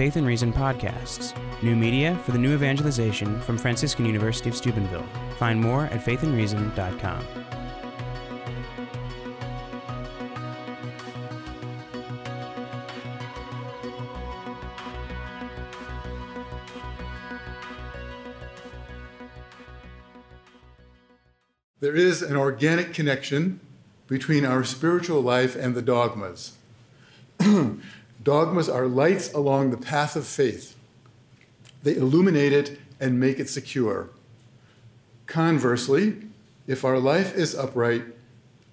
Faith and Reason podcasts, new media for the new evangelization from Franciscan University of Steubenville. Find more at faithandreason.com. There is an organic connection between our spiritual life and the dogmas. Dogmas are lights along the path of faith, they illuminate it and make it secure. Conversely, if our life is upright,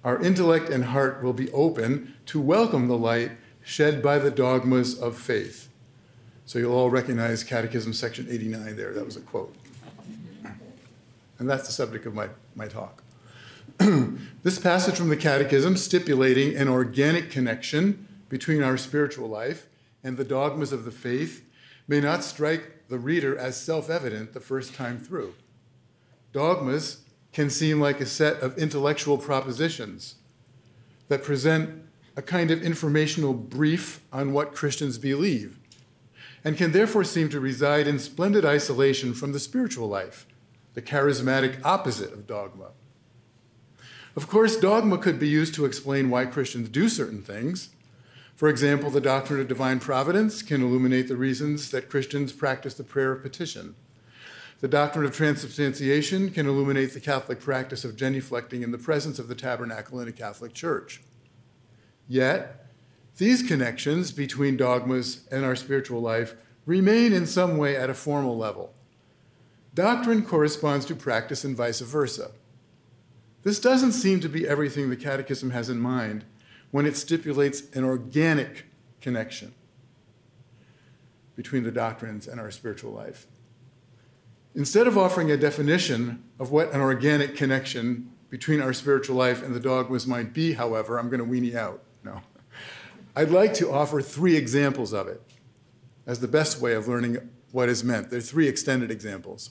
our intellect and heart will be open to welcome the light shed by the dogmas of faith. So you'll all recognize Catechism section 89 there. That was a quote. And that's the subject of my, my talk. this passage from the Catechism stipulating an organic connection between our spiritual life and the dogmas of the faith may not strike the reader as self evident the first time through. Dogmas can seem like a set of intellectual propositions that present a kind of informational brief on what Christians believe, and can therefore seem to reside in splendid isolation from the spiritual life, the charismatic opposite of dogma. Of course, dogma could be used to explain why Christians do certain things. For example, the doctrine of divine providence can illuminate the reasons that Christians practice the prayer of petition. The doctrine of transubstantiation can illuminate the Catholic practice of genuflecting in the presence of the tabernacle in a Catholic church. Yet, these connections between dogmas and our spiritual life remain in some way at a formal level. Doctrine corresponds to practice and vice versa. This doesn't seem to be everything the Catechism has in mind when it stipulates an organic connection between the doctrines and our spiritual life. Instead of offering a definition of what an organic connection between our spiritual life and the dogmas might be, however, I'm going to weenie out. No. I'd like to offer three examples of it as the best way of learning what is meant. There are three extended examples.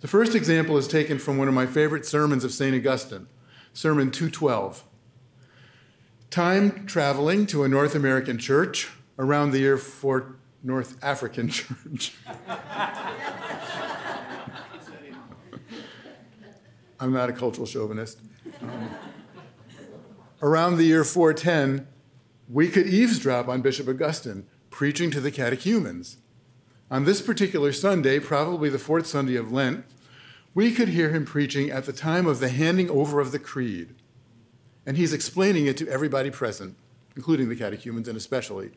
The first example is taken from one of my favorite sermons of St. Augustine, Sermon 212. Time traveling to a North American church around the year for North African church. I'm not a cultural chauvinist. Um, around the year 410, we could eavesdrop on Bishop Augustine preaching to the catechumens. On this particular Sunday, probably the fourth Sunday of Lent, we could hear him preaching at the time of the handing over of the creed. And he's explaining it to everybody present, including the catechumens and especially.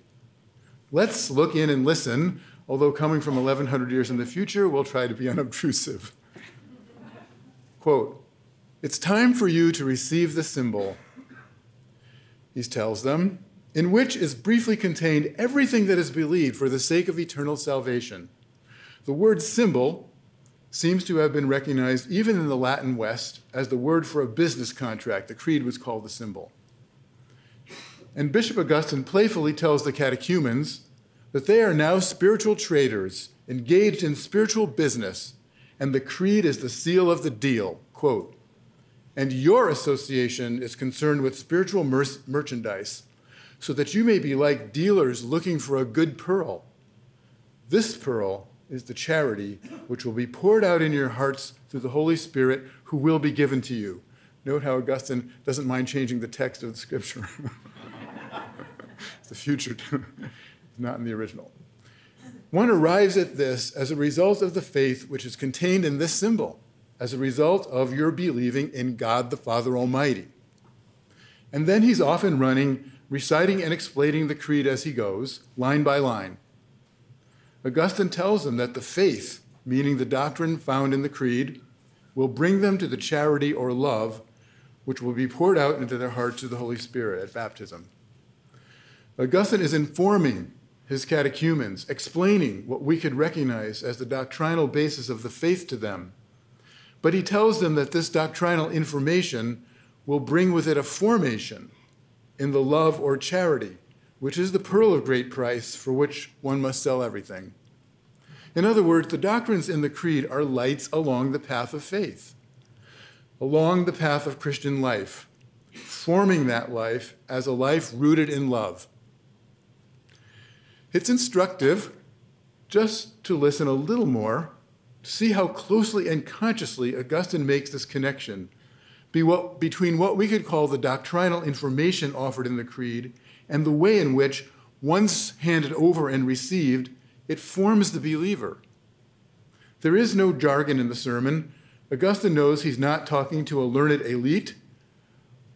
Let's look in and listen, although coming from 1100 years in the future, we'll try to be unobtrusive. Quote, It's time for you to receive the symbol, he tells them, in which is briefly contained everything that is believed for the sake of eternal salvation. The word symbol seems to have been recognized even in the Latin West as the word for a business contract. The creed was called the symbol. And Bishop Augustine playfully tells the catechumens that they are now spiritual traders engaged in spiritual business, and the creed is the seal of the deal. Quote, and your association is concerned with spiritual mer- merchandise, so that you may be like dealers looking for a good pearl. This pearl is the charity which will be poured out in your hearts through the Holy Spirit, who will be given to you. Note how Augustine doesn't mind changing the text of the scripture. it's the future, not in the original. One arrives at this as a result of the faith which is contained in this symbol, as a result of your believing in God the Father Almighty. And then he's often running, reciting and explaining the creed as he goes, line by line. Augustine tells them that the faith, meaning the doctrine found in the creed, will bring them to the charity or love which will be poured out into their hearts through the Holy Spirit at baptism. Augustine is informing his catechumens, explaining what we could recognize as the doctrinal basis of the faith to them. But he tells them that this doctrinal information will bring with it a formation in the love or charity, which is the pearl of great price for which one must sell everything. In other words, the doctrines in the Creed are lights along the path of faith, along the path of Christian life, forming that life as a life rooted in love. It's instructive just to listen a little more to see how closely and consciously Augustine makes this connection between what we could call the doctrinal information offered in the Creed and the way in which, once handed over and received, it forms the believer. There is no jargon in the sermon. Augustine knows he's not talking to a learned elite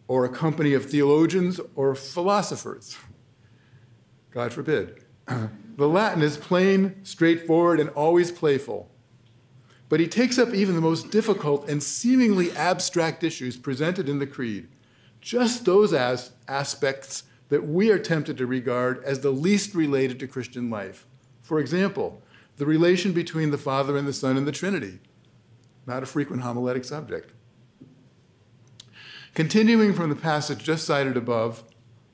or a company of theologians or philosophers. God forbid. The Latin is plain, straightforward, and always playful. But he takes up even the most difficult and seemingly abstract issues presented in the Creed, just those as aspects that we are tempted to regard as the least related to Christian life. For example, the relation between the Father and the Son and the Trinity, not a frequent homiletic subject. Continuing from the passage just cited above,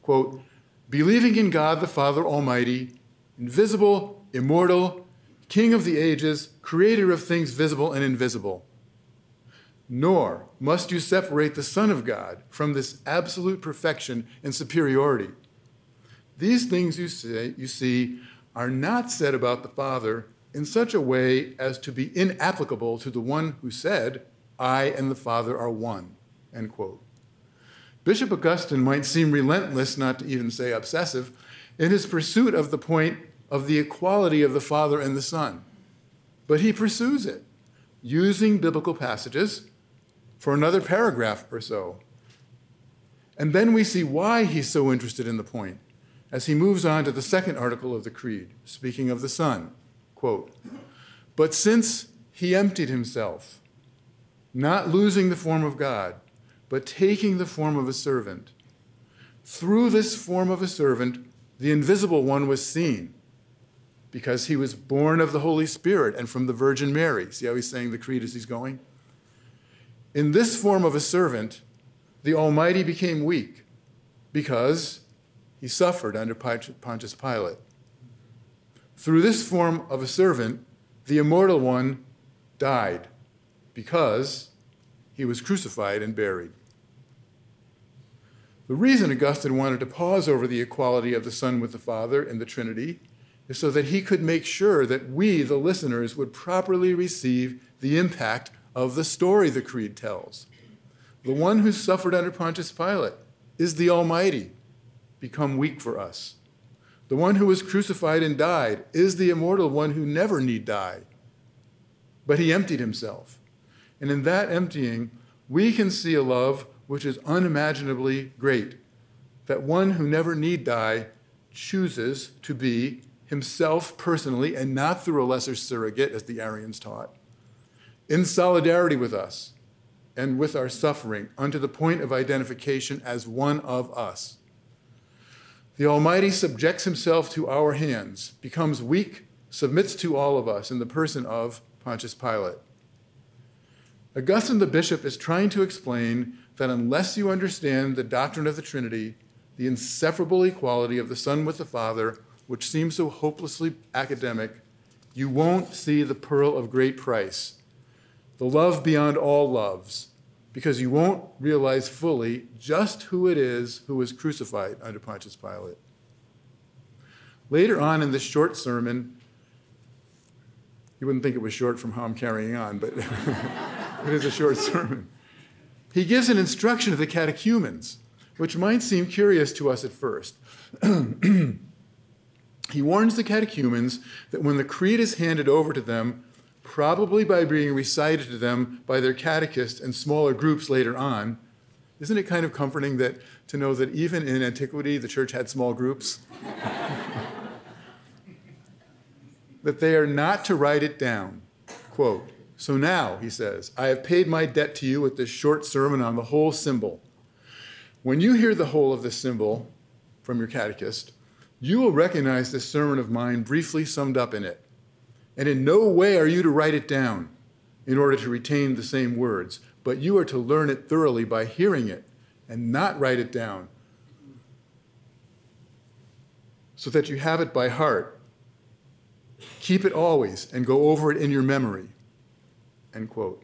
quote, believing in God the Father Almighty, invisible, immortal, King of the ages, creator of things visible and invisible. Nor must you separate the Son of God from this absolute perfection and superiority. These things you, say, you see are not said about the Father in such a way as to be inapplicable to the one who said, I and the Father are one. End quote. Bishop Augustine might seem relentless, not to even say obsessive, in his pursuit of the point of the equality of the Father and the Son. But he pursues it using biblical passages for another paragraph or so. And then we see why he's so interested in the point as he moves on to the second article of the Creed, speaking of the Son. Quote, but since he emptied himself, not losing the form of God, but taking the form of a servant, through this form of a servant, the invisible one was seen because he was born of the Holy Spirit and from the Virgin Mary. See how he's saying the creed as he's going? In this form of a servant, the Almighty became weak because he suffered under Pontius Pilate. Through this form of a servant, the immortal one died because he was crucified and buried. The reason Augustine wanted to pause over the equality of the Son with the Father in the Trinity is so that he could make sure that we, the listeners, would properly receive the impact of the story the Creed tells. The one who suffered under Pontius Pilate is the Almighty, become weak for us. The one who was crucified and died is the immortal one who never need die. But he emptied himself. And in that emptying, we can see a love which is unimaginably great. That one who never need die chooses to be himself personally and not through a lesser surrogate, as the Arians taught, in solidarity with us and with our suffering unto the point of identification as one of us. The Almighty subjects himself to our hands, becomes weak, submits to all of us in the person of Pontius Pilate. Augustine the bishop is trying to explain that unless you understand the doctrine of the Trinity, the inseparable equality of the Son with the Father, which seems so hopelessly academic, you won't see the pearl of great price, the love beyond all loves, because you won't realize fully just who it is who was crucified under Pontius Pilate. Later on in this short sermon, you wouldn't think it was short from how I'm carrying on, but it is a short sermon. He gives an instruction to the catechumens, which might seem curious to us at first. he warns the catechumens that when the creed is handed over to them, probably by being recited to them by their catechist and smaller groups later on. Isn't it kind of comforting that to know that even in antiquity the church had small groups? that they are not to write it down. Quote, so now, he says, I have paid my debt to you with this short sermon on the whole symbol. When you hear the whole of this symbol from your catechist, you will recognize this sermon of mine briefly summed up in it. And in no way are you to write it down in order to retain the same words, but you are to learn it thoroughly by hearing it and not write it down, so that you have it by heart. Keep it always and go over it in your memory. End quote.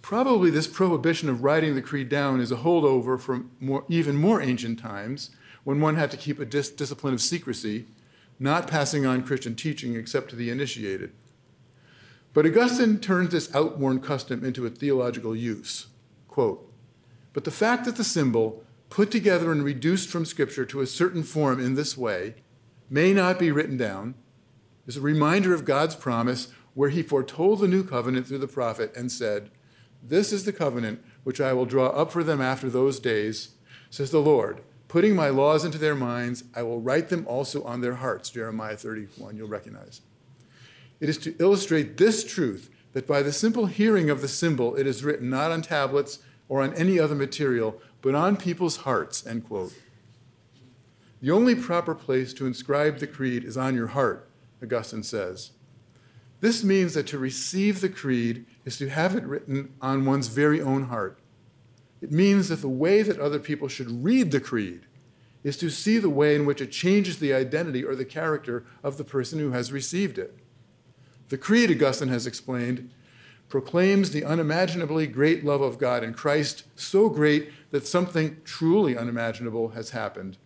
Probably this prohibition of writing the creed down is a holdover from more, even more ancient times when one had to keep a dis- discipline of secrecy not passing on Christian teaching except to the initiated. But Augustine turns this outworn custom into a theological use. Quote, but the fact that the symbol, put together and reduced from Scripture to a certain form in this way, may not be written down, is a reminder of God's promise where he foretold the new covenant through the prophet and said, This is the covenant which I will draw up for them after those days, says the Lord. Putting my laws into their minds, I will write them also on their hearts. Jeremiah 31, you'll recognize. It is to illustrate this truth that by the simple hearing of the symbol, it is written not on tablets or on any other material, but on people's hearts, end quote. The only proper place to inscribe the creed is on your heart, Augustine says. This means that to receive the creed is to have it written on one's very own heart. It means that the way that other people should read the creed is to see the way in which it changes the identity or the character of the person who has received it. The creed, Augustine has explained, proclaims the unimaginably great love of God in Christ, so great that something truly unimaginable has happened.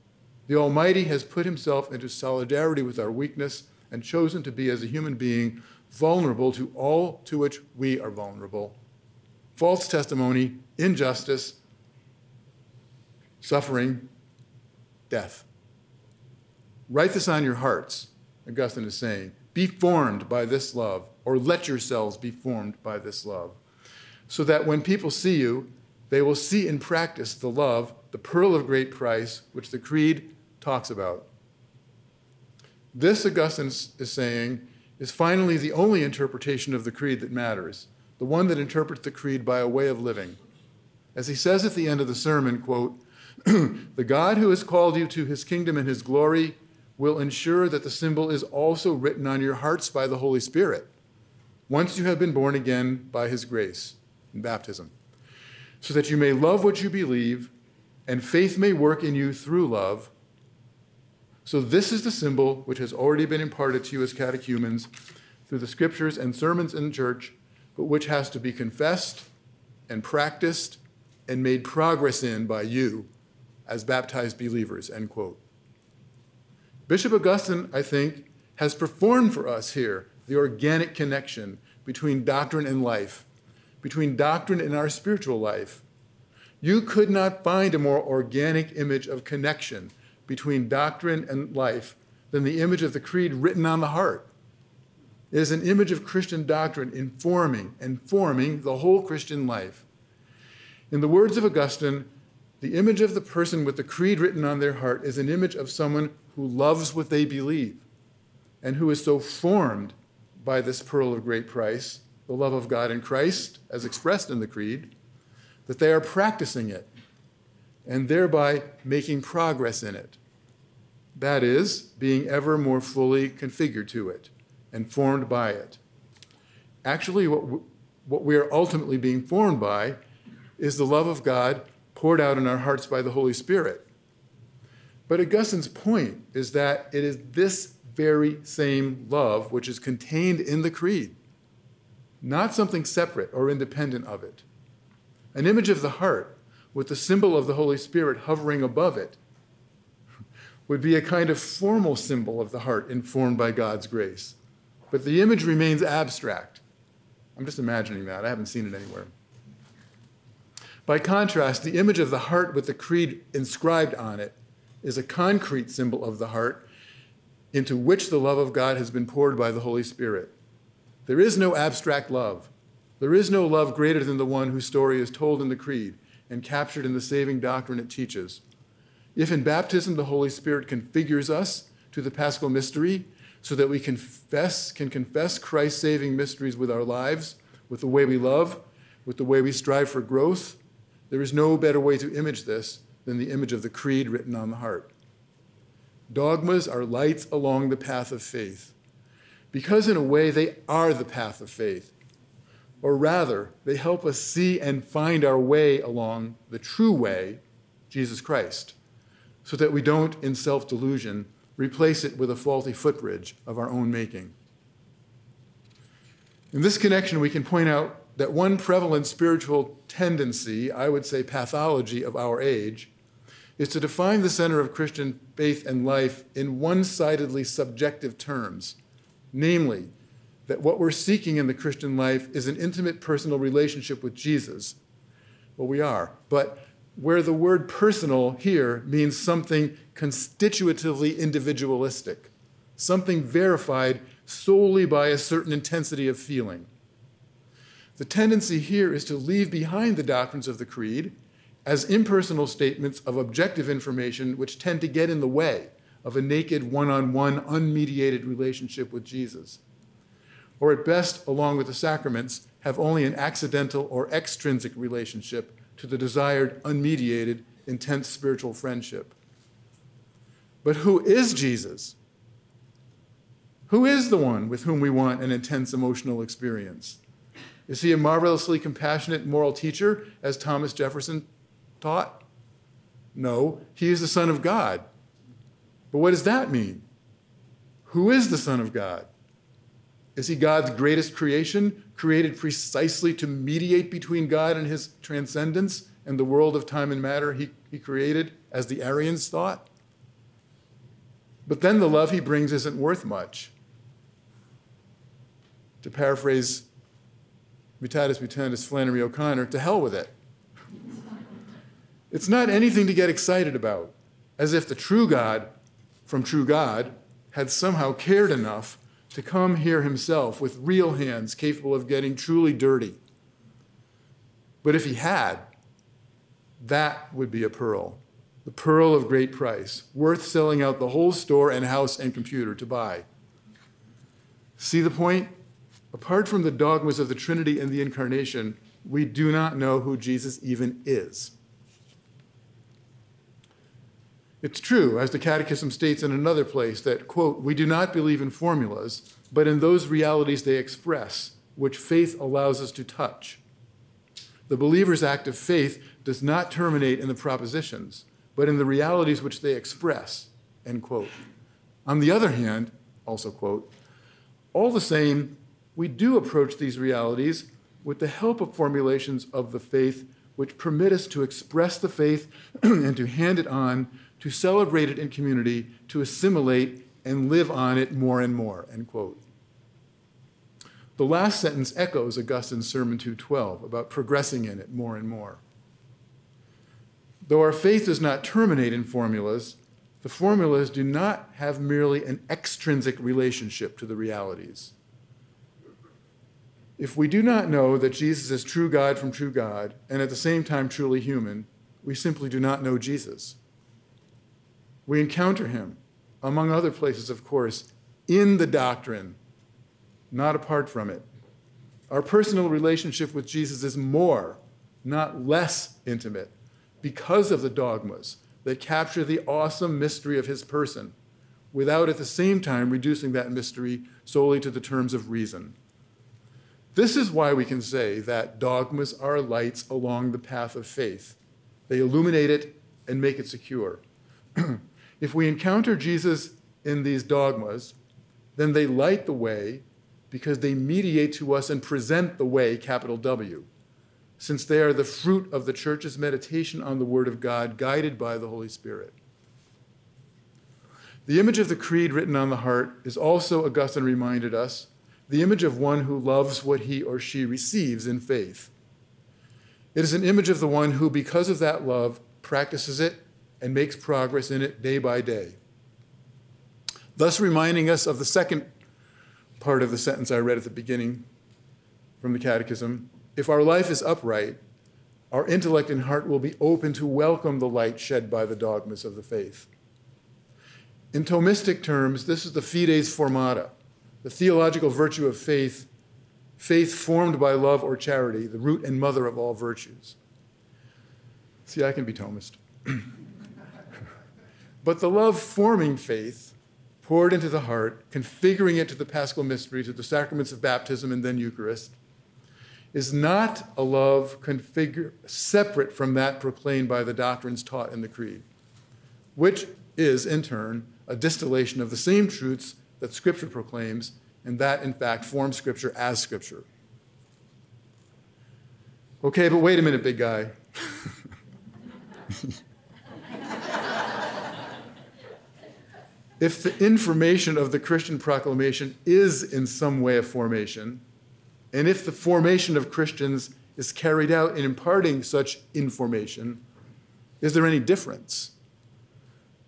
The Almighty has put himself into solidarity with our weakness and chosen to be, as a human being, vulnerable to all to which we are vulnerable false testimony, injustice, suffering, death. Write this on your hearts, Augustine is saying. Be formed by this love, or let yourselves be formed by this love, so that when people see you, they will see in practice the love, the pearl of great price, which the Creed talks about. This, Augustine is saying, is finally the only interpretation of the creed that matters, the one that interprets the creed by a way of living. As he says at the end of the sermon, quote, the God who has called you to his kingdom and his glory will ensure that the symbol is also written on your hearts by the Holy Spirit, once you have been born again by his grace in baptism, so that you may love what you believe and faith may work in you through love so, this is the symbol which has already been imparted to you as catechumens through the scriptures and sermons in the church, but which has to be confessed and practiced and made progress in by you as baptized believers. End quote. Bishop Augustine, I think, has performed for us here the organic connection between doctrine and life, between doctrine and our spiritual life. You could not find a more organic image of connection between doctrine and life than the image of the creed written on the heart. It is an image of Christian doctrine informing and forming the whole Christian life. In the words of Augustine, the image of the person with the creed written on their heart is an image of someone who loves what they believe and who is so formed by this pearl of great price, the love of God in Christ, as expressed in the creed, that they are practicing it and thereby making progress in it. That is, being ever more fully configured to it and formed by it. Actually, what, what we are ultimately being formed by is the love of God poured out in our hearts by the Holy Spirit. But Augustine's point is that it is this very same love which is contained in the creed, not something separate or independent of it. An image of the heart with the symbol of the Holy Spirit hovering above it would be a kind of formal symbol of the heart informed by God's grace. But the image remains abstract. I'm just imagining that. I haven't seen it anywhere. By contrast, the image of the heart with the creed inscribed on it is a concrete symbol of the heart into which the love of God has been poured by the Holy Spirit. There is no abstract love. There is no love greater than the one whose story is told in the creed and captured in the saving doctrine it teaches. If in baptism the Holy Spirit configures us to the paschal mystery so that we confess, can confess Christ's saving mysteries with our lives, with the way we love, with the way we strive for growth, there is no better way to image this than the image of the creed written on the heart. Dogmas are lights along the path of faith, because in a way they are the path of faith. Or rather, they help us see and find our way along the true way, Jesus Christ so that we don't, in self delusion, replace it with a faulty footbridge of our own making. In this connection, we can point out that one prevalent spiritual tendency, I would say pathology of our age, is to define the center of Christian faith and life in one sidedly subjective terms, namely, that what we're seeking in the Christian life is an intimate personal relationship with Jesus. Well, we are, but where the word personal here means something constitutively individualistic, something verified solely by a certain intensity of feeling. The tendency here is to leave behind the doctrines of the Creed as impersonal statements of objective information which tend to get in the way of a naked, one on one, unmediated relationship with Jesus. Or at best, along with the sacraments, have only an accidental or extrinsic relationship to the desired, unmediated, intense spiritual friendship. But who is Jesus? Who is the one with whom we want an intense emotional experience? Is he a marvelously compassionate moral teacher, as Thomas Jefferson taught? No, he is the Son of God. But what does that mean? Who is the Son of God? Is he God's greatest creation, created precisely to mediate between God and his transcendence and the world of time and matter he, he created, as the Arians thought? But then the love he brings isn't worth much. To paraphrase Mutatis Mutandis Flannery O'Connor, to hell with it. It's not anything to get excited about, as if the true God from true God had somehow cared enough to come here himself with real hands capable of getting truly dirty. But if he had, that would be a pearl, the pearl of great price, worth selling out the whole store and house and computer to buy. See the point? Apart from the dogmas of the Trinity and the Incarnation, we do not know who Jesus even is. It's true, as the Catechism states in another place, that, quote, we do not believe in formulas, but in those realities they express, which faith allows us to touch. The believer's act of faith does not terminate in the propositions, but in the realities which they express, end quote. On the other hand, also quote, all the same, we do approach these realities with the help of formulations of the faith which permit us to express the faith and to hand it on to celebrate it in community, to assimilate and live on it more and more, end quote. The last sentence echoes Augustine's Sermon 212 about progressing in it more and more. Though our faith does not terminate in formulas, the formulas do not have merely an extrinsic relationship to the realities. If we do not know that Jesus is true God from true God, and at the same time truly human, we simply do not know Jesus. We encounter him, among other places, of course, in the doctrine, not apart from it. Our personal relationship with Jesus is more, not less intimate, because of the dogmas that capture the awesome mystery of his person, without at the same time reducing that mystery solely to the terms of reason. This is why we can say that dogmas are lights along the path of faith. They illuminate it and make it secure. If we encounter Jesus in these dogmas, then they light the way because they mediate to us and present the way, capital W, since they are the fruit of the church's meditation on the Word of God, guided by the Holy Spirit. The image of the creed written on the heart is also, Augustine reminded us, the image of one who loves what he or she receives in faith. It is an image of the one who, because of that love, practices it and makes progress in it day by day. Thus, reminding us of the second part of the sentence I read at the beginning from the Catechism if our life is upright, our intellect and heart will be open to welcome the light shed by the dogmas of the faith. In Thomistic terms, this is the fides formata, the theological virtue of faith, faith formed by love or charity, the root and mother of all virtues. See, I can be Thomist. But the love forming faith, poured into the heart, configuring it to the paschal mystery, to the sacraments of baptism and then Eucharist, is not a love configure, separate from that proclaimed by the doctrines taught in the Creed, which is, in turn, a distillation of the same truths that Scripture proclaims, and that, in fact, forms Scripture as Scripture. Okay, but wait a minute, big guy. if the information of the Christian proclamation is in some way a formation, and if the formation of Christians is carried out in imparting such information, is there any difference?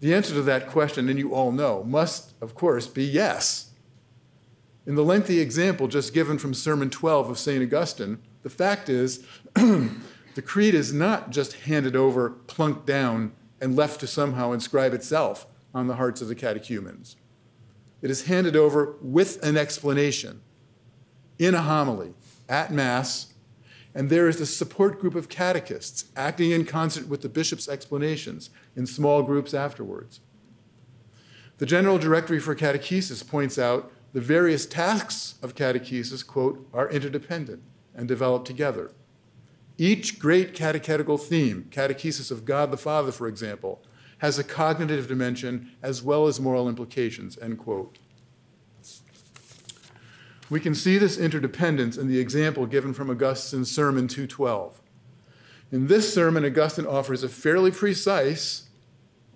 The answer to that question, and you all know, must, of course, be yes. In the lengthy example just given from Sermon 12 of St. Augustine, the fact is the creed is not just handed over, plunked down, and left to somehow inscribe itself on the hearts of the catechumens. It is handed over with an explanation in a homily at Mass, and there is a support group of catechists acting in concert with the bishop's explanations in small groups afterwards. The General Directory for Catechesis points out the various tasks of catechesis, quote, are interdependent and develop together. Each great catechetical theme, catechesis of God the Father, for example, has a cognitive dimension as well as moral implications, end quote. We can see this interdependence in the example given from Augustine's Sermon 212. In this sermon, Augustine offers a fairly precise,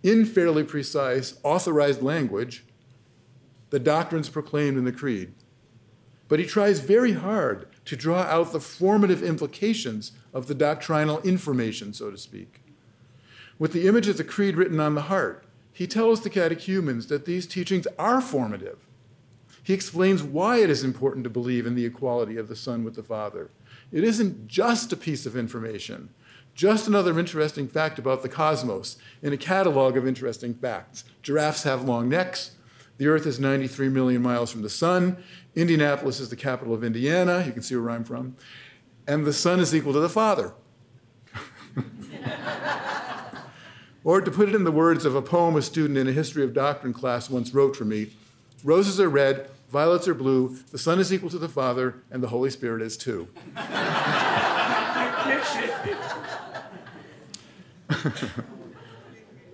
in fairly precise, authorized language, the doctrines proclaimed in the Creed. But he tries very hard to draw out the formative implications of the doctrinal information, so to speak. With the image of the creed written on the heart, he tells the catechumens that these teachings are formative. He explains why it is important to believe in the equality of the Son with the Father. It isn't just a piece of information, just another interesting fact about the cosmos in a catalog of interesting facts. Giraffes have long necks. The Earth is 93 million miles from the Sun. Indianapolis is the capital of Indiana. You can see where I'm from. And the Son is equal to the Father. or to put it in the words of a poem a student in a history of doctrine class once wrote for me roses are red, violets are blue, the Son is equal to the Father, and the Holy Spirit is too.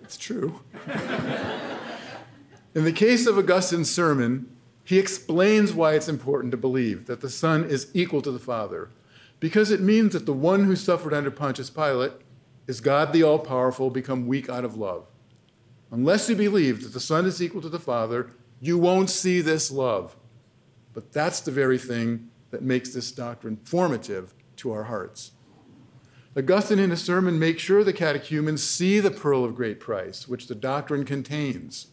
it's true. In the case of Augustine's sermon, he explains why it's important to believe that the Son is equal to the Father, because it means that the one who suffered under Pontius Pilate is God the all powerful, become weak out of love. Unless you believe that the Son is equal to the Father, you won't see this love. But that's the very thing that makes this doctrine formative to our hearts. Augustine, in his sermon, makes sure the catechumens see the pearl of great price, which the doctrine contains.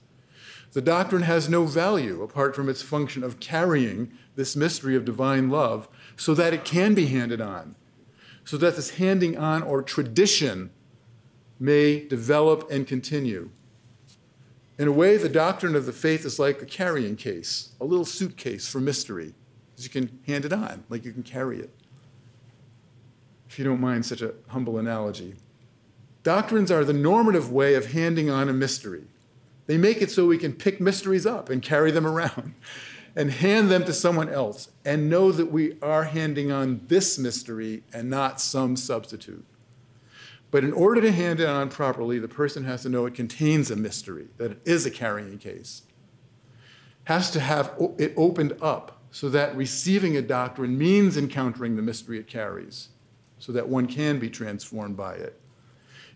The doctrine has no value apart from its function of carrying this mystery of divine love so that it can be handed on, so that this handing on or tradition may develop and continue. In a way, the doctrine of the faith is like a carrying case, a little suitcase for mystery, because you can hand it on, like you can carry it. If you don't mind such a humble analogy. Doctrines are the normative way of handing on a mystery. They make it so we can pick mysteries up and carry them around and hand them to someone else and know that we are handing on this mystery and not some substitute. But in order to hand it on properly, the person has to know it contains a mystery, that it is a carrying case. Has to have it opened up so that receiving a doctrine means encountering the mystery it carries, so that one can be transformed by it.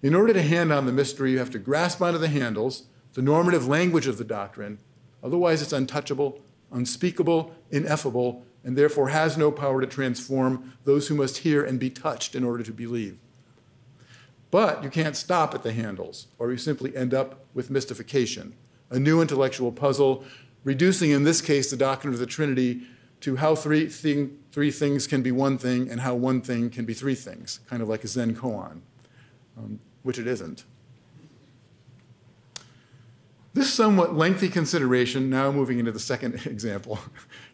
In order to hand on the mystery, you have to grasp onto the handles, the normative language of the doctrine, otherwise, it's untouchable, unspeakable, ineffable, and therefore has no power to transform those who must hear and be touched in order to believe. But you can't stop at the handles, or you simply end up with mystification, a new intellectual puzzle, reducing, in this case, the doctrine of the Trinity to how three, thing, three things can be one thing and how one thing can be three things, kind of like a Zen koan, um, which it isn't. This somewhat lengthy consideration, now moving into the second example,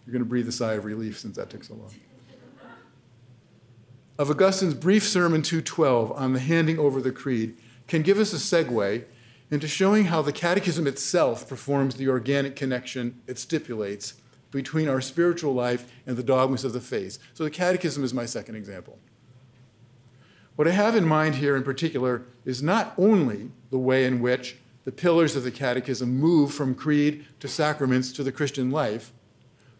you're going to breathe a sigh of relief since that took so long. Of Augustine's brief sermon 212 on the handing over the creed can give us a segue into showing how the catechism itself performs the organic connection it stipulates between our spiritual life and the dogmas of the faith. So the catechism is my second example. What I have in mind here in particular is not only the way in which the pillars of the Catechism move from creed to sacraments to the Christian life,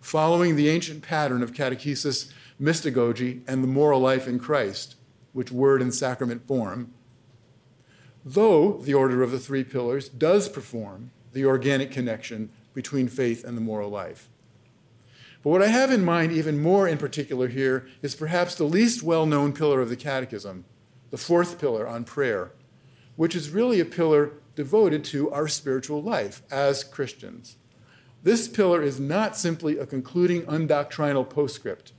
following the ancient pattern of catechesis, mystagogy, and the moral life in Christ, which word and sacrament form. Though the order of the three pillars does perform the organic connection between faith and the moral life. But what I have in mind, even more in particular here, is perhaps the least well known pillar of the Catechism, the fourth pillar on prayer, which is really a pillar devoted to our spiritual life as Christians. This pillar is not simply a concluding undoctrinal postscript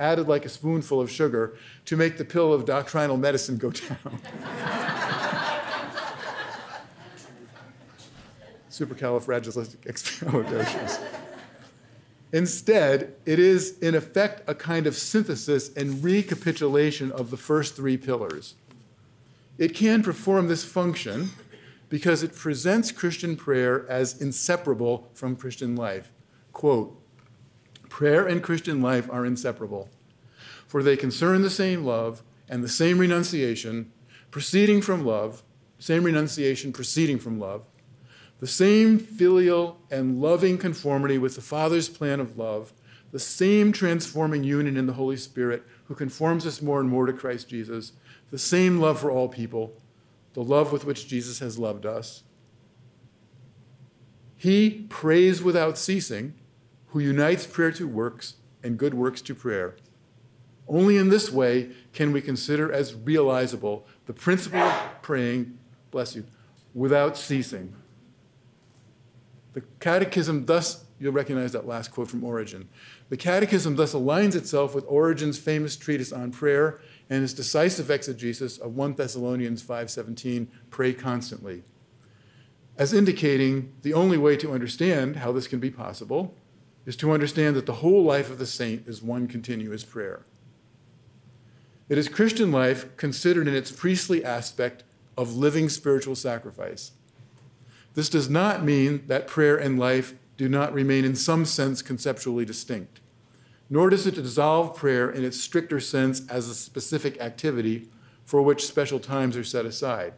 added like a spoonful of sugar to make the pill of doctrinal medicine go down. Supercalifragilisticexpialidocious. Instead, it is in effect a kind of synthesis and recapitulation of the first three pillars. It can perform this function because it presents Christian prayer as inseparable from Christian life. Quote, prayer and Christian life are inseparable, for they concern the same love and the same renunciation proceeding from love, same renunciation proceeding from love, the same filial and loving conformity with the Father's plan of love, the same transforming union in the Holy Spirit who conforms us more and more to Christ Jesus, the same love for all people, the love with which Jesus has loved us. He prays without ceasing, who unites prayer to works and good works to prayer. Only in this way can we consider as realizable the principle of praying, bless you, without ceasing. The Catechism thus, you'll recognize that last quote from Origen. The Catechism thus aligns itself with Origen's famous treatise on prayer and his decisive exegesis of 1 Thessalonians 5:17, pray constantly. As indicating the only way to understand how this can be possible is to understand that the whole life of the saint is one continuous prayer. It is Christian life considered in its priestly aspect of living spiritual sacrifice. This does not mean that prayer and life do not remain in some sense conceptually distinct, nor does it dissolve prayer in its stricter sense as a specific activity for which special times are set aside.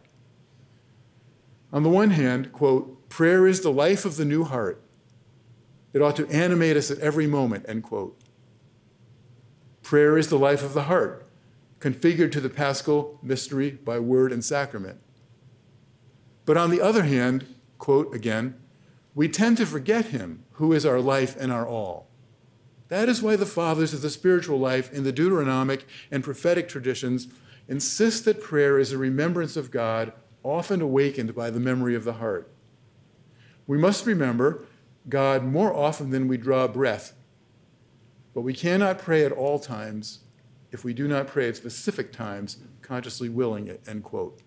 On the one hand, quote, prayer is the life of the new heart. It ought to animate us at every moment, end quote. Prayer is the life of the heart, configured to the paschal mystery by word and sacrament. But on the other hand, quote again, we tend to forget him who is our life and our all. That is why the fathers of the spiritual life in the Deuteronomic and prophetic traditions insist that prayer is a remembrance of God, often awakened by the memory of the heart. We must remember God more often than we draw breath, but we cannot pray at all times if we do not pray at specific times, consciously willing it, end quote.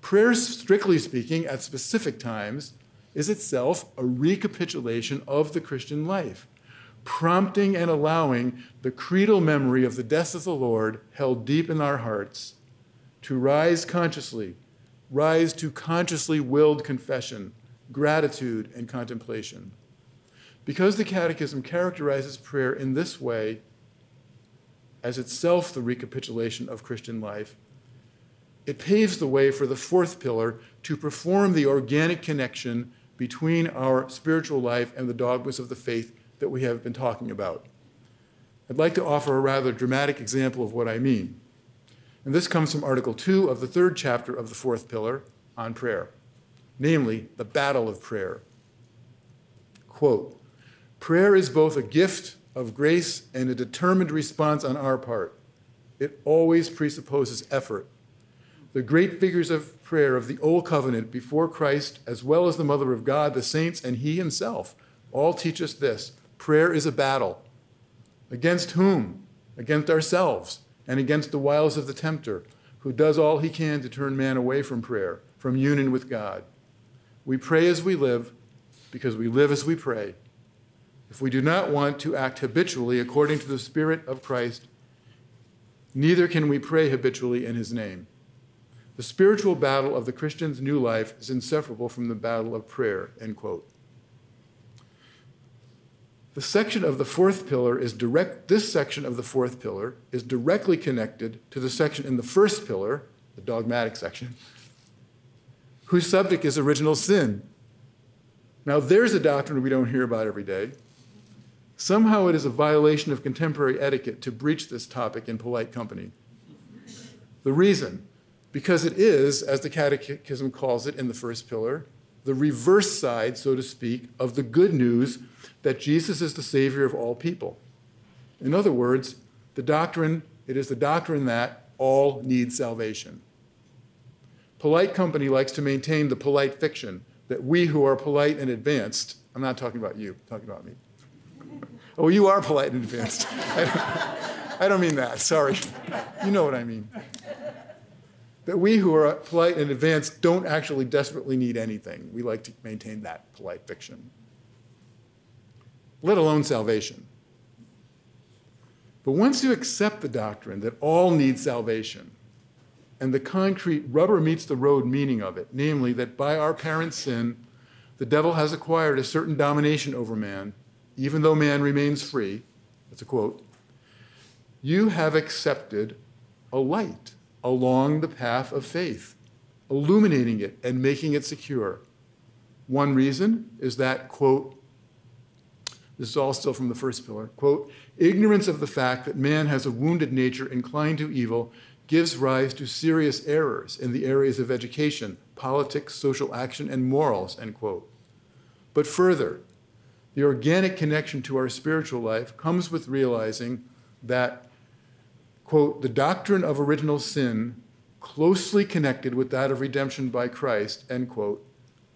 Prayer, strictly speaking, at specific times, is itself a recapitulation of the Christian life, prompting and allowing the creedal memory of the death of the Lord held deep in our hearts to rise consciously, rise to consciously willed confession, gratitude, and contemplation. Because the Catechism characterizes prayer in this way, as itself the recapitulation of Christian life, it paves the way for the fourth pillar to perform the organic connection between our spiritual life and the dogmas of the faith that we have been talking about. I'd like to offer a rather dramatic example of what I mean. And this comes from Article 2 of the third chapter of the fourth pillar on prayer, namely, the battle of prayer. Quote Prayer is both a gift of grace and a determined response on our part. It always presupposes effort the great figures of prayer of the Old Covenant before Christ, as well as the Mother of God, the saints, and He Himself, all teach us this prayer is a battle. Against whom? Against ourselves and against the wiles of the tempter, who does all he can to turn man away from prayer, from union with God. We pray as we live because we live as we pray. If we do not want to act habitually according to the Spirit of Christ, neither can we pray habitually in His name. The spiritual battle of the Christian's new life is inseparable from the battle of prayer, end quote. The section of the fourth pillar is direct, this section of the fourth pillar is directly connected to the section in the first pillar, the dogmatic section, whose subject is original sin. Now, there's a doctrine we don't hear about every day. Somehow it is a violation of contemporary etiquette to breach this topic in polite company. The reason because it is, as the Catechism calls it in the first pillar, the reverse side, so to speak, of the good news that Jesus is the Savior of all people. In other words, the doctrine, it is the doctrine that all need salvation. Polite company likes to maintain the polite fiction that we who are polite and advanced, I'm not talking about you, I'm talking about me. Oh, you are polite and advanced. I don't, I don't mean that, sorry. You know what I mean. That we who are polite and advanced don't actually desperately need anything. We like to maintain that polite fiction, let alone salvation. But once you accept the doctrine that all need salvation, and the concrete rubber meets the road meaning of it, namely that by our parents' sin, the devil has acquired a certain domination over man, even though man remains free. That's a quote. You have accepted a light along the path of faith, illuminating it and making it secure. One reason is that, quote, this is all still from the first pillar, quote, ignorance of the fact that man has a wounded nature inclined to evil gives rise to serious errors in the areas of education, politics, social action, and morals, end quote. But further, the organic connection to our spiritual life comes with realizing that, quote, the doctrine of original sin, closely connected with that of redemption by Christ, end quote,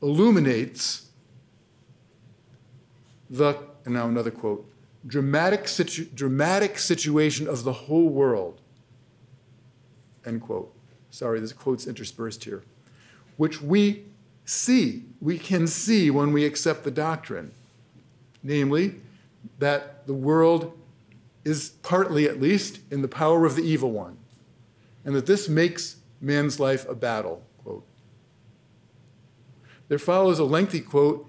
illuminates the, and now another quote, dramatic, situ, dramatic situation of the whole world end quote. Sorry, there's quotes interspersed here. Which we see, we can see when we accept the doctrine. Namely, that the world is partly, at least, in the power of the evil one, and that this makes man's life a battle. Quote. There follows a lengthy quote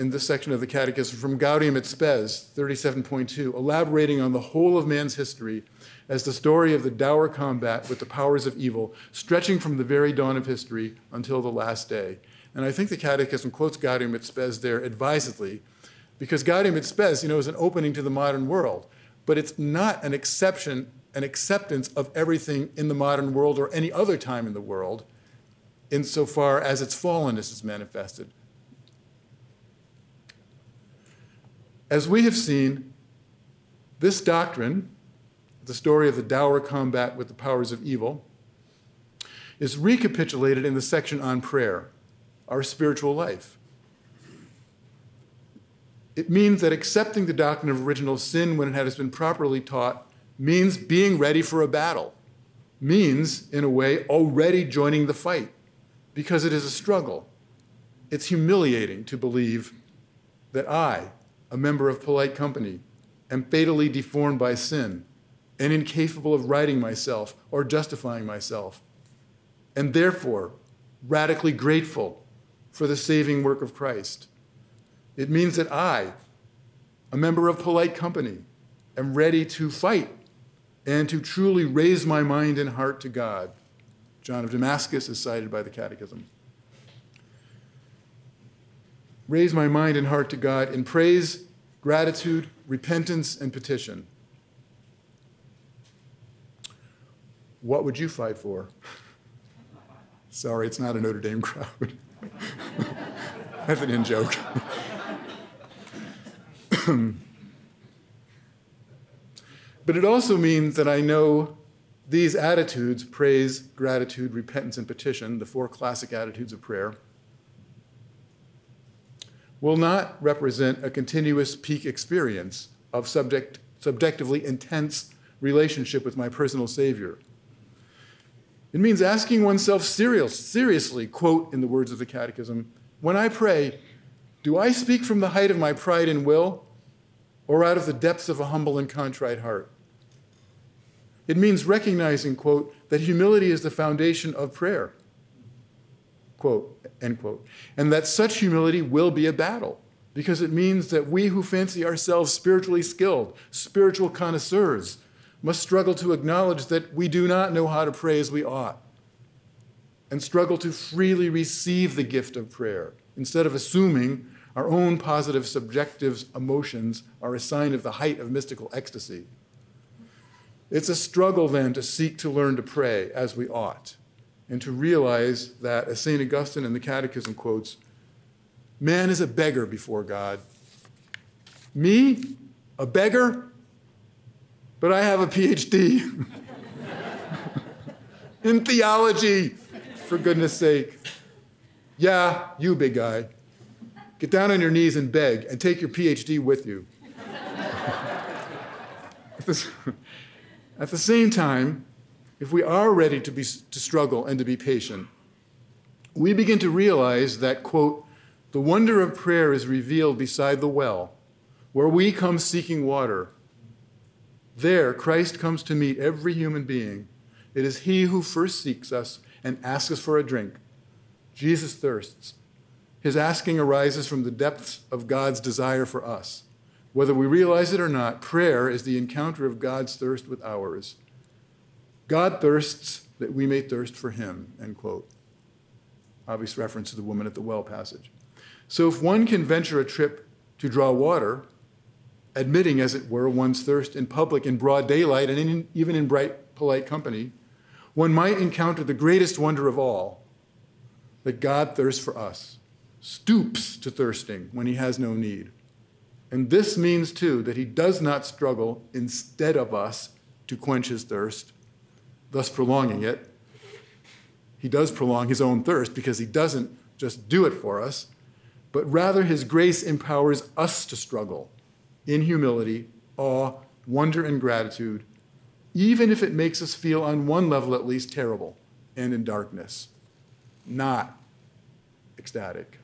in this section of the Catechism from Gaudium et Spes, 37.2, elaborating on the whole of man's history as the story of the dour combat with the powers of evil, stretching from the very dawn of history until the last day. And I think the Catechism quotes Gaudium et Spes there advisedly, because Gaudium et Spes, you know, is an opening to the modern world, but it's not an exception, an acceptance of everything in the modern world or any other time in the world, insofar as its fallenness is manifested. As we have seen, this doctrine, the story of the dour combat with the powers of evil, is recapitulated in the section on prayer, our spiritual life. It means that accepting the doctrine of original sin when it has been properly taught means being ready for a battle, means, in a way, already joining the fight, because it is a struggle. It's humiliating to believe that I, a member of polite company, am fatally deformed by sin and incapable of righting myself or justifying myself, and therefore radically grateful for the saving work of Christ. It means that I, a member of polite company, am ready to fight and to truly raise my mind and heart to God. John of Damascus is cited by the Catechism raise my mind and heart to God in praise, gratitude, repentance, and petition. What would you fight for? Sorry, it's not a Notre Dame crowd. That's an in joke. but it also means that I know these attitudes praise, gratitude, repentance, and petition, the four classic attitudes of prayer will not represent a continuous peak experience of subject, subjectively intense relationship with my personal Savior. It means asking oneself serious, seriously, quote in the words of the Catechism, when I pray, do I speak from the height of my pride and will, or out of the depths of a humble and contrite heart? It means recognizing, quote, that humility is the foundation of prayer quote, end quote. And that such humility will be a battle because it means that we who fancy ourselves spiritually skilled, spiritual connoisseurs, must struggle to acknowledge that we do not know how to pray as we ought and struggle to freely receive the gift of prayer instead of assuming our own positive subjective emotions are a sign of the height of mystical ecstasy. It's a struggle then to seek to learn to pray as we ought and to realize that, as St. Augustine in the Catechism quotes, man is a beggar before God. Me, a beggar? But I have a PhD in theology, for goodness sake. Yeah, you big guy. Get down on your knees and beg and take your PhD with you. At the same time, if we are ready to, be, to struggle and to be patient, we begin to realize that, quote, the wonder of prayer is revealed beside the well, where we come seeking water. There, Christ comes to meet every human being. It is He who first seeks us and asks us for a drink. Jesus thirsts. His asking arises from the depths of God's desire for us. Whether we realize it or not, prayer is the encounter of God's thirst with ours. God thirsts that we may thirst for him, end quote. Obvious reference to the woman at the well passage. So if one can venture a trip to draw water, admitting, as it were, one's thirst in public in broad daylight and in, even in bright, polite company, one might encounter the greatest wonder of all that God thirsts for us, stoops to thirsting when he has no need. And this means, too, that he does not struggle instead of us to quench his thirst, thus prolonging it. He does prolong his own thirst because he doesn't just do it for us, but rather his grace empowers us to struggle in humility, awe, wonder, and gratitude, even if it makes us feel, on one level at least, terrible and in darkness, not ecstatic.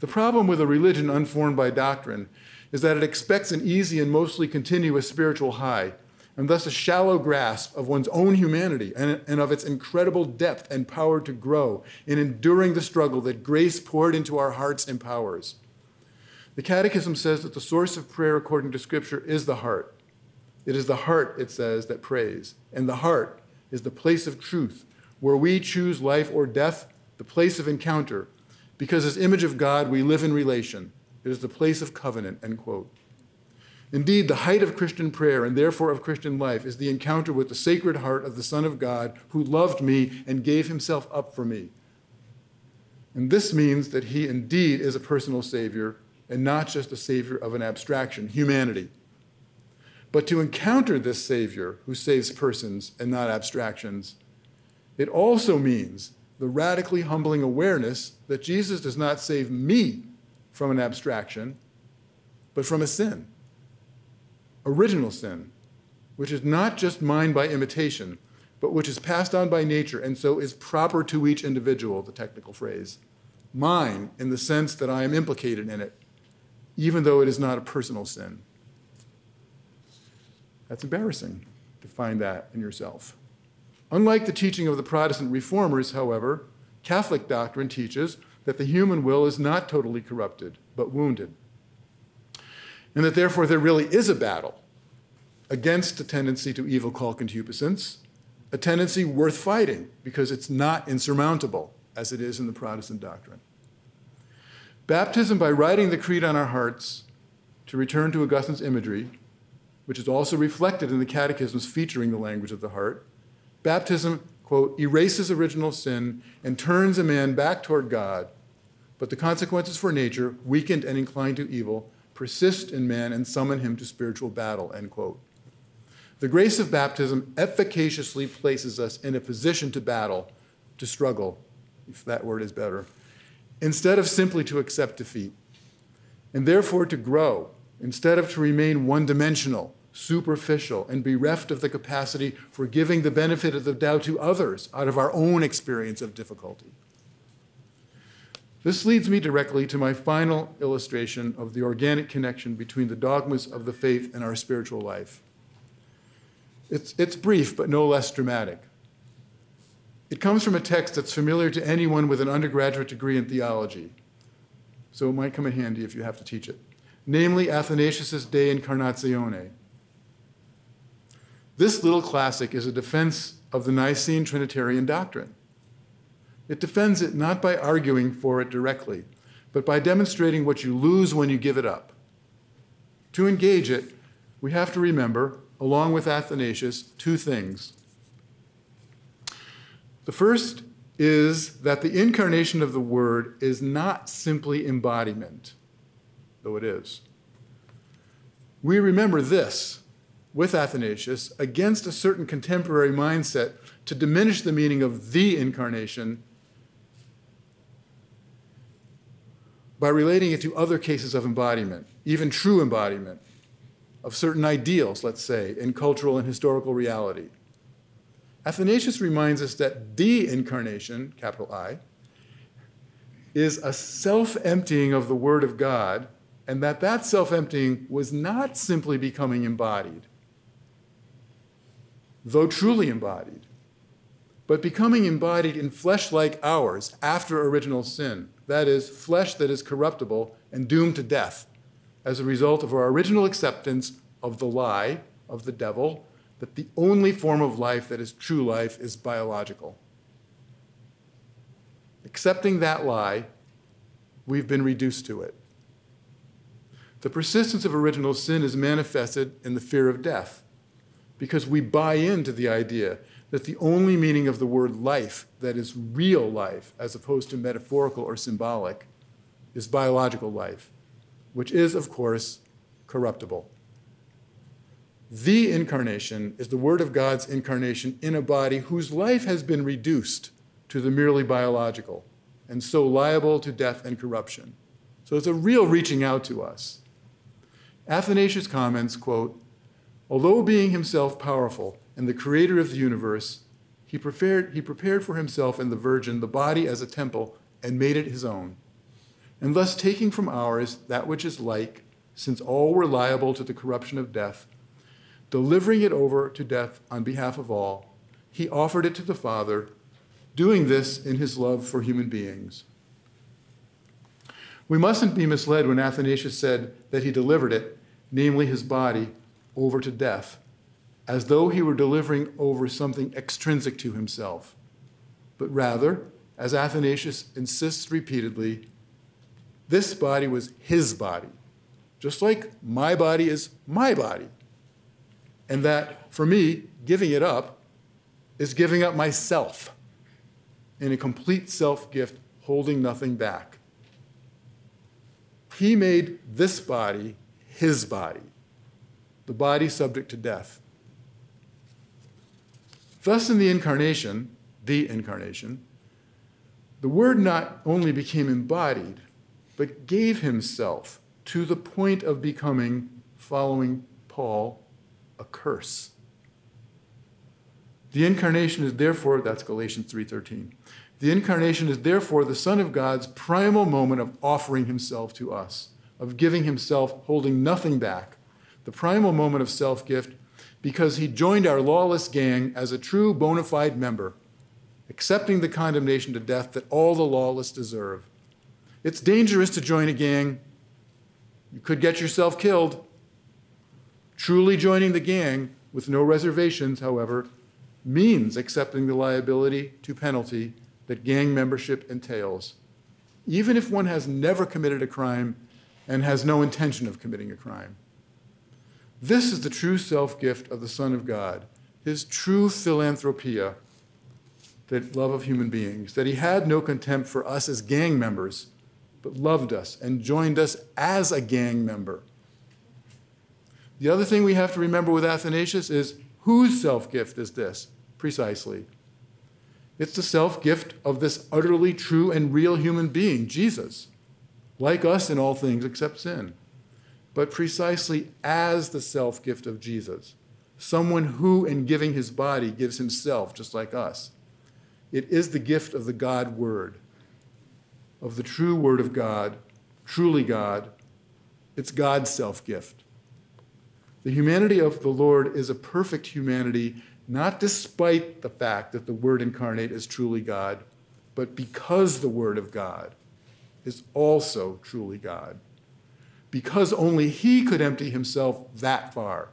The problem with a religion unformed by doctrine is that it expects an easy and mostly continuous spiritual high and thus a shallow grasp of one's own humanity and, and of its incredible depth and power to grow in enduring the struggle that grace poured into our hearts empowers. The Catechism says that the source of prayer, according to Scripture, is the heart. It is the heart, it says, that prays. And the heart is the place of truth, where we choose life or death, the place of encounter. Because as image of God, we live in relation. It is the place of covenant, end quote. Indeed, the height of Christian prayer and therefore of Christian life is the encounter with the sacred heart of the Son of God who loved me and gave himself up for me. And this means that he indeed is a personal Savior and not just a Savior of an abstraction, humanity. But to encounter this Savior who saves persons and not abstractions, it also means the radically humbling awareness that Jesus does not save me from an abstraction, but from a sin original sin, which is not just mine by imitation, but which is passed on by nature and so is proper to each individual, the technical phrase. Mine in the sense that I am implicated in it, even though it is not a personal sin. That's embarrassing to find that in yourself. Unlike the teaching of the Protestant reformers, however, Catholic doctrine teaches that the human will is not totally corrupted, but wounded and that therefore there really is a battle against a tendency to evil called concupiscence, a tendency worth fighting because it's not insurmountable as it is in the Protestant doctrine. Baptism by writing the creed on our hearts, to return to Augustine's imagery, which is also reflected in the catechisms featuring the language of the heart, baptism, quote, erases original sin and turns a man back toward God, but the consequences for nature, weakened and inclined to evil, persist in man and summon him to spiritual battle, end quote. The grace of baptism efficaciously places us in a position to battle, to struggle, if that word is better, instead of simply to accept defeat, and therefore to grow, instead of to remain one dimensional, superficial, and bereft of the capacity for giving the benefit of the doubt to others out of our own experience of difficulty. This leads me directly to my final illustration of the organic connection between the dogmas of the faith and our spiritual life. It's, it's brief, but no less dramatic. It comes from a text that's familiar to anyone with an undergraduate degree in theology, so it might come in handy if you have to teach it, namely Athanasius' De Incarnatione. This little classic is a defense of the Nicene Trinitarian doctrine. It defends it not by arguing for it directly, but by demonstrating what you lose when you give it up. To engage it, we have to remember, along with Athanasius, two things. The first is that the incarnation of the Word is not simply embodiment, though it is. We remember this with Athanasius against a certain contemporary mindset to diminish the meaning of the incarnation by relating it to other cases of embodiment, even true embodiment of certain ideals, let's say, in cultural and historical reality. Athanasius reminds us that the incarnation, capital I, is a self emptying of the Word of God, and that that self emptying was not simply becoming embodied, though truly embodied, but becoming embodied in flesh like ours after original sin. That is, flesh that is corruptible and doomed to death as a result of our original acceptance of the lie of the devil that the only form of life that is true life is biological. Accepting that lie, we've been reduced to it. The persistence of original sin is manifested in the fear of death because we buy into the idea that the only meaning of the word life, that is real life, as opposed to metaphorical or symbolic, is biological life, which is, of course, corruptible. The incarnation is the Word of God's incarnation in a body whose life has been reduced to the merely biological and so liable to death and corruption. So it's a real reaching out to us. Athanasius comments, quote, Although being himself powerful and the creator of the universe, he prepared, he prepared for himself and the Virgin the body as a temple and made it his own. And thus taking from ours that which is like, since all were liable to the corruption of death, delivering it over to death on behalf of all, he offered it to the Father, doing this in his love for human beings. We mustn't be misled when Athanasius said that he delivered it, namely his body, over to death, as though he were delivering over something extrinsic to himself. But rather, as Athanasius insists repeatedly, this body was his body, just like my body is my body. And that for me, giving it up is giving up myself in a complete self gift, holding nothing back. He made this body his body, the body subject to death. Thus, in the incarnation, the incarnation, the Word not only became embodied, but gave himself to the point of becoming, following Paul, a curse. The incarnation is therefore, that's Galatians 3:13. The incarnation is therefore the Son of God's primal moment of offering himself to us, of giving himself, holding nothing back. The primal moment of self-gift because he joined our lawless gang as a true bona fide member, accepting the condemnation to death that all the lawless deserve. It's dangerous to join a gang. You could get yourself killed. Truly joining the gang, with no reservations, however, means accepting the liability to penalty that gang membership entails, even if one has never committed a crime and has no intention of committing a crime. This is the true self gift of the Son of God, his true philanthropia, that love of human beings, that he had no contempt for us as gang members, but loved us and joined us as a gang member. The other thing we have to remember with Athanasius is whose self gift is this? Precisely. It's the self gift of this utterly true and real human being, Jesus, like us in all things except sin, but precisely as the self gift of Jesus, someone who, in giving his body, gives himself just like us. It is the gift of the God Word, of the true Word of God, truly God. It's God's self gift. The humanity of the Lord is a perfect humanity, not despite the fact that the Word incarnate is truly God, but because the Word of God is also truly God. Because only He could empty Himself that far.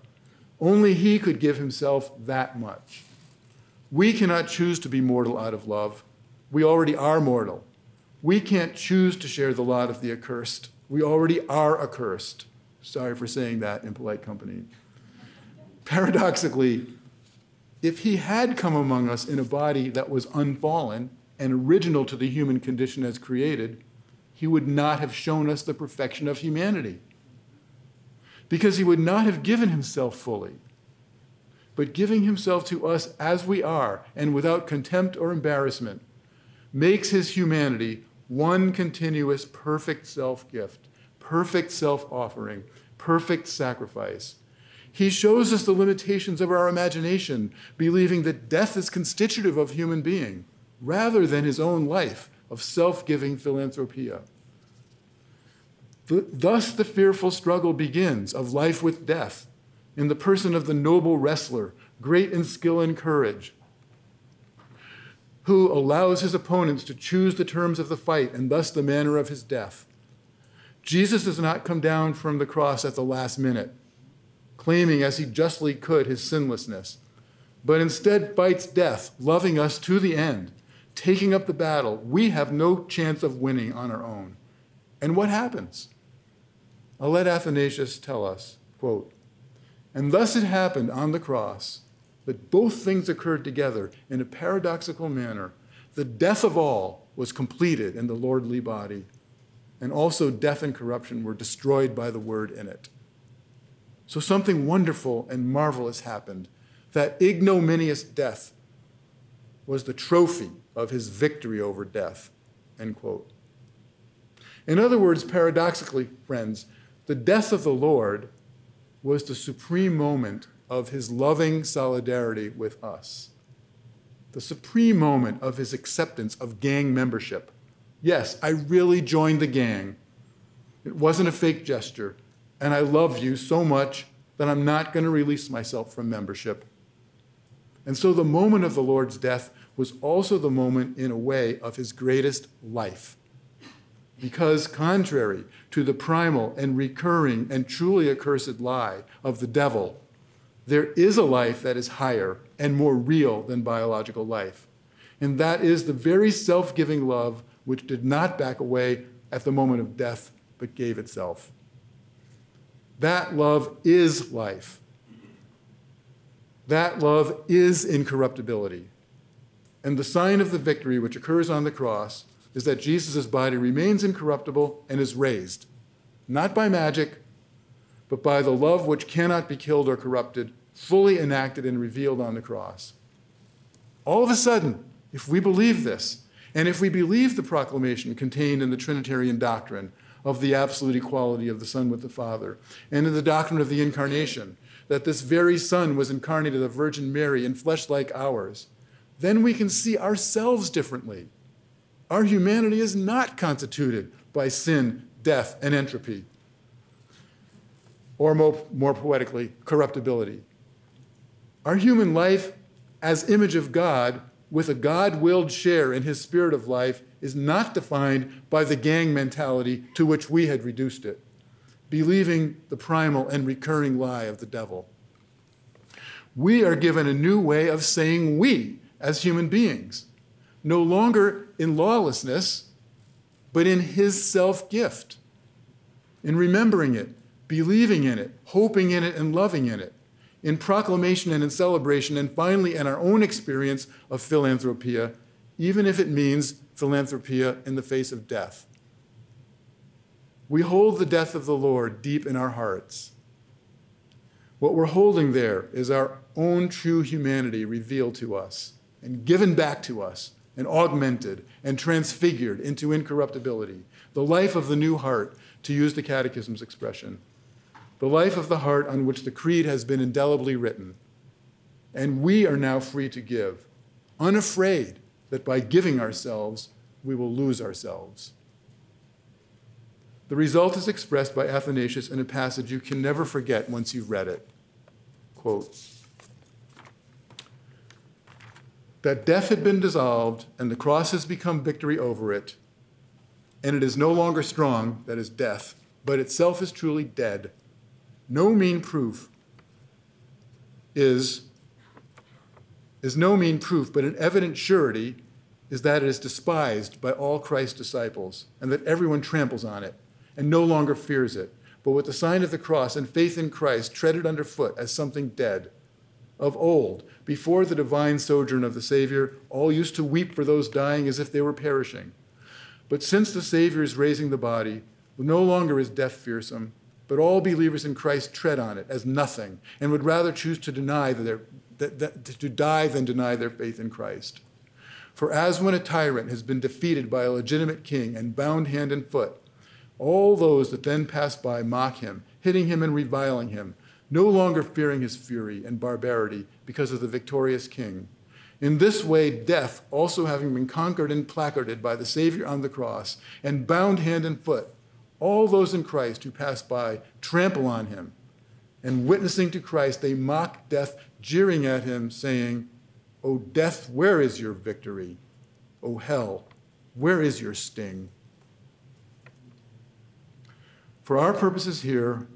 Only He could give Himself that much. We cannot choose to be mortal out of love. We already are mortal. We can't choose to share the lot of the accursed. We already are accursed. Sorry for saying that in polite company. Paradoxically, if he had come among us in a body that was unfallen and original to the human condition as created, he would not have shown us the perfection of humanity. Because he would not have given himself fully, but giving himself to us as we are and without contempt or embarrassment, makes his humanity one continuous perfect self gift, perfect self offering, perfect sacrifice. He shows us the limitations of our imagination, believing that death is constitutive of human being, rather than his own life of self giving philanthropia. Thus, the fearful struggle begins of life with death in the person of the noble wrestler, great in skill and courage, who allows his opponents to choose the terms of the fight and thus the manner of his death. Jesus does not come down from the cross at the last minute claiming as he justly could his sinlessness, but instead fights death, loving us to the end, taking up the battle. We have no chance of winning on our own. And what happens? I'll let Athanasius tell us, quote, and thus it happened on the cross that both things occurred together in a paradoxical manner. The death of all was completed in the lordly body, and also death and corruption were destroyed by the word in it. So something wonderful and marvelous happened. That ignominious death was the trophy of his victory over death. End quote. In other words, paradoxically, friends, the death of the Lord was the supreme moment of his loving solidarity with us. The supreme moment of his acceptance of gang membership. Yes, I really joined the gang. It wasn't a fake gesture and I love you so much that I'm not going to release myself from membership. And so the moment of the Lord's death was also the moment, in a way, of his greatest life. Because, contrary to the primal and recurring and truly accursed lie of the devil, there is a life that is higher and more real than biological life. And that is the very self giving love which did not back away at the moment of death, but gave itself. That love is life. That love is incorruptibility. And the sign of the victory which occurs on the cross is that Jesus' body remains incorruptible and is raised, not by magic, but by the love which cannot be killed or corrupted, fully enacted and revealed on the cross. All of a sudden, if we believe this, and if we believe the proclamation contained in the Trinitarian doctrine of the absolute equality of the Son with the Father, and in the doctrine of the incarnation, that this very Son was incarnated of Virgin Mary in flesh like ours, then we can see ourselves differently. Our humanity is not constituted by sin, death, and entropy, or more, more poetically, corruptibility. Our human life, as image of God, with a God willed share in his spirit of life, is not defined by the gang mentality to which we had reduced it, believing the primal and recurring lie of the devil. We are given a new way of saying we as human beings, no longer in lawlessness, but in his self gift, in remembering it, believing in it, hoping in it, and loving in it, in proclamation and in celebration, and finally in our own experience of philanthropia, even if it means philanthropia in the face of death. We hold the death of the Lord deep in our hearts. What we're holding there is our own true humanity revealed to us and given back to us and augmented and transfigured into incorruptibility, the life of the new heart, to use the Catechism's expression, the life of the heart on which the Creed has been indelibly written. And we are now free to give, unafraid that by giving ourselves, we will lose ourselves. The result is expressed by Athanasius in a passage you can never forget once you've read it. Quote, that death had been dissolved and the cross has become victory over it, and it is no longer strong, that is death, but itself is truly dead. No mean proof is is no mean proof, but an evident surety is that it is despised by all Christ's disciples, and that everyone tramples on it and no longer fears it, but with the sign of the cross and faith in Christ tread it underfoot as something dead, Of old, before the divine sojourn of the Savior, all used to weep for those dying as if they were perishing. But since the Savior is raising the body, no longer is death fearsome, but all believers in Christ tread on it as nothing and would rather choose to deny their, that, that, to die than deny their faith in Christ. For as when a tyrant has been defeated by a legitimate king and bound hand and foot, all those that then pass by mock him, hitting him and reviling him, no longer fearing his fury and barbarity because of the victorious king. In this way, death, also having been conquered and placarded by the Savior on the cross, and bound hand and foot, all those in Christ who pass by trample on him. And witnessing to Christ, they mock death, jeering at him, saying, O death, where is your victory? O hell, where is your sting? For our purposes here,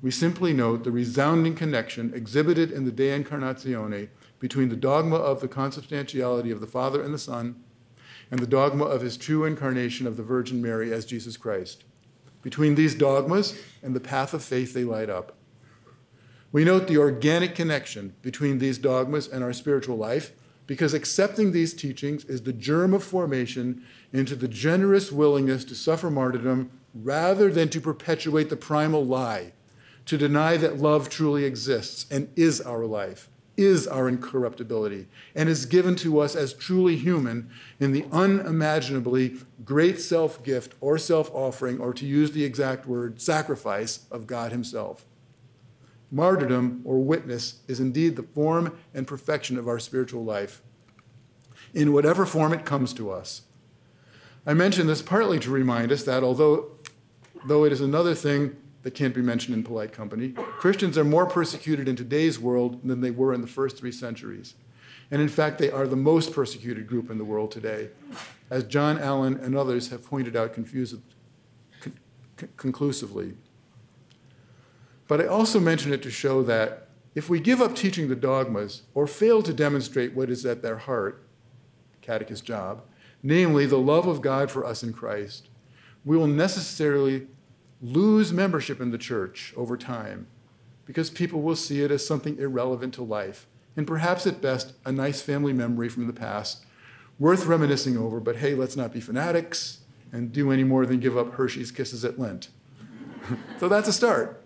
we simply note the resounding connection exhibited in the De Incarnatione between the dogma of the consubstantiality of the Father and the Son and the dogma of his true incarnation of the Virgin Mary as Jesus Christ. Between these dogmas and the path of faith they light up. We note the organic connection between these dogmas and our spiritual life because accepting these teachings is the germ of formation into the generous willingness to suffer martyrdom rather than to perpetuate the primal lie to deny that love truly exists and is our life, is our incorruptibility, and is given to us as truly human in the unimaginably great self gift or self offering, or to use the exact word, sacrifice of God Himself. Martyrdom or witness is indeed the form and perfection of our spiritual life, in whatever form it comes to us. I mention this partly to remind us that although, though it is another thing that can't be mentioned in polite company. Christians are more persecuted in today's world than they were in the first three centuries. And in fact, they are the most persecuted group in the world today, as John Allen and others have pointed out confused, con- conclusively. But I also mention it to show that if we give up teaching the dogmas or fail to demonstrate what is at their heart, catechist's job, namely the love of God for us in Christ, we will necessarily lose membership in the church over time because people will see it as something irrelevant to life and perhaps at best a nice family memory from the past worth reminiscing over, but hey, let's not be fanatics and do any more than give up Hershey's kisses at Lent. so that's a start.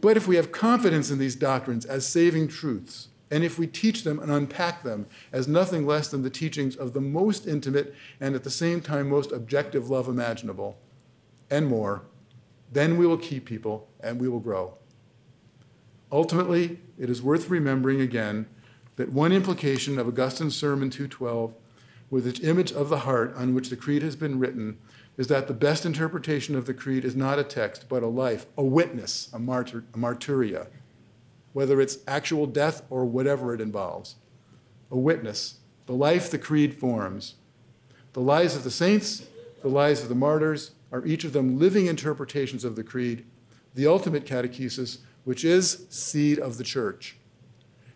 But if we have confidence in these doctrines as saving truths, and if we teach them and unpack them as nothing less than the teachings of the most intimate and at the same time most objective love imaginable, and more, then we will keep people and we will grow. Ultimately, it is worth remembering again that one implication of Augustine's Sermon 212, with its image of the heart on which the creed has been written, is that the best interpretation of the creed is not a text, but a life, a witness, a, martyr, a martyria, whether it's actual death or whatever it involves. A witness, the life the creed forms. The lives of the saints, the lives of the martyrs, are each of them living interpretations of the creed, the ultimate catechesis, which is seed of the church.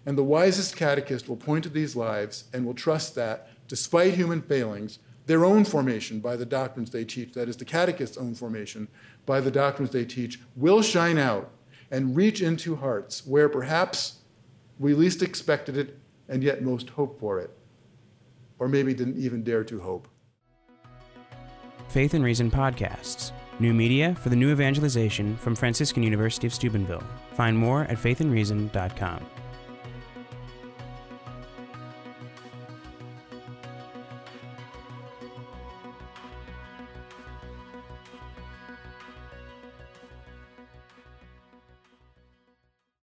And the wisest catechist will point to these lives and will trust that, despite human failings, their own formation by the doctrines they teach, that is, the catechist's own formation by the doctrines they teach, will shine out and reach into hearts where perhaps we least expected it and yet most hoped for it, or maybe didn't even dare to hope. Faith and Reason podcasts. New media for the new evangelization from Franciscan University of Steubenville. Find more at faithandreason.com.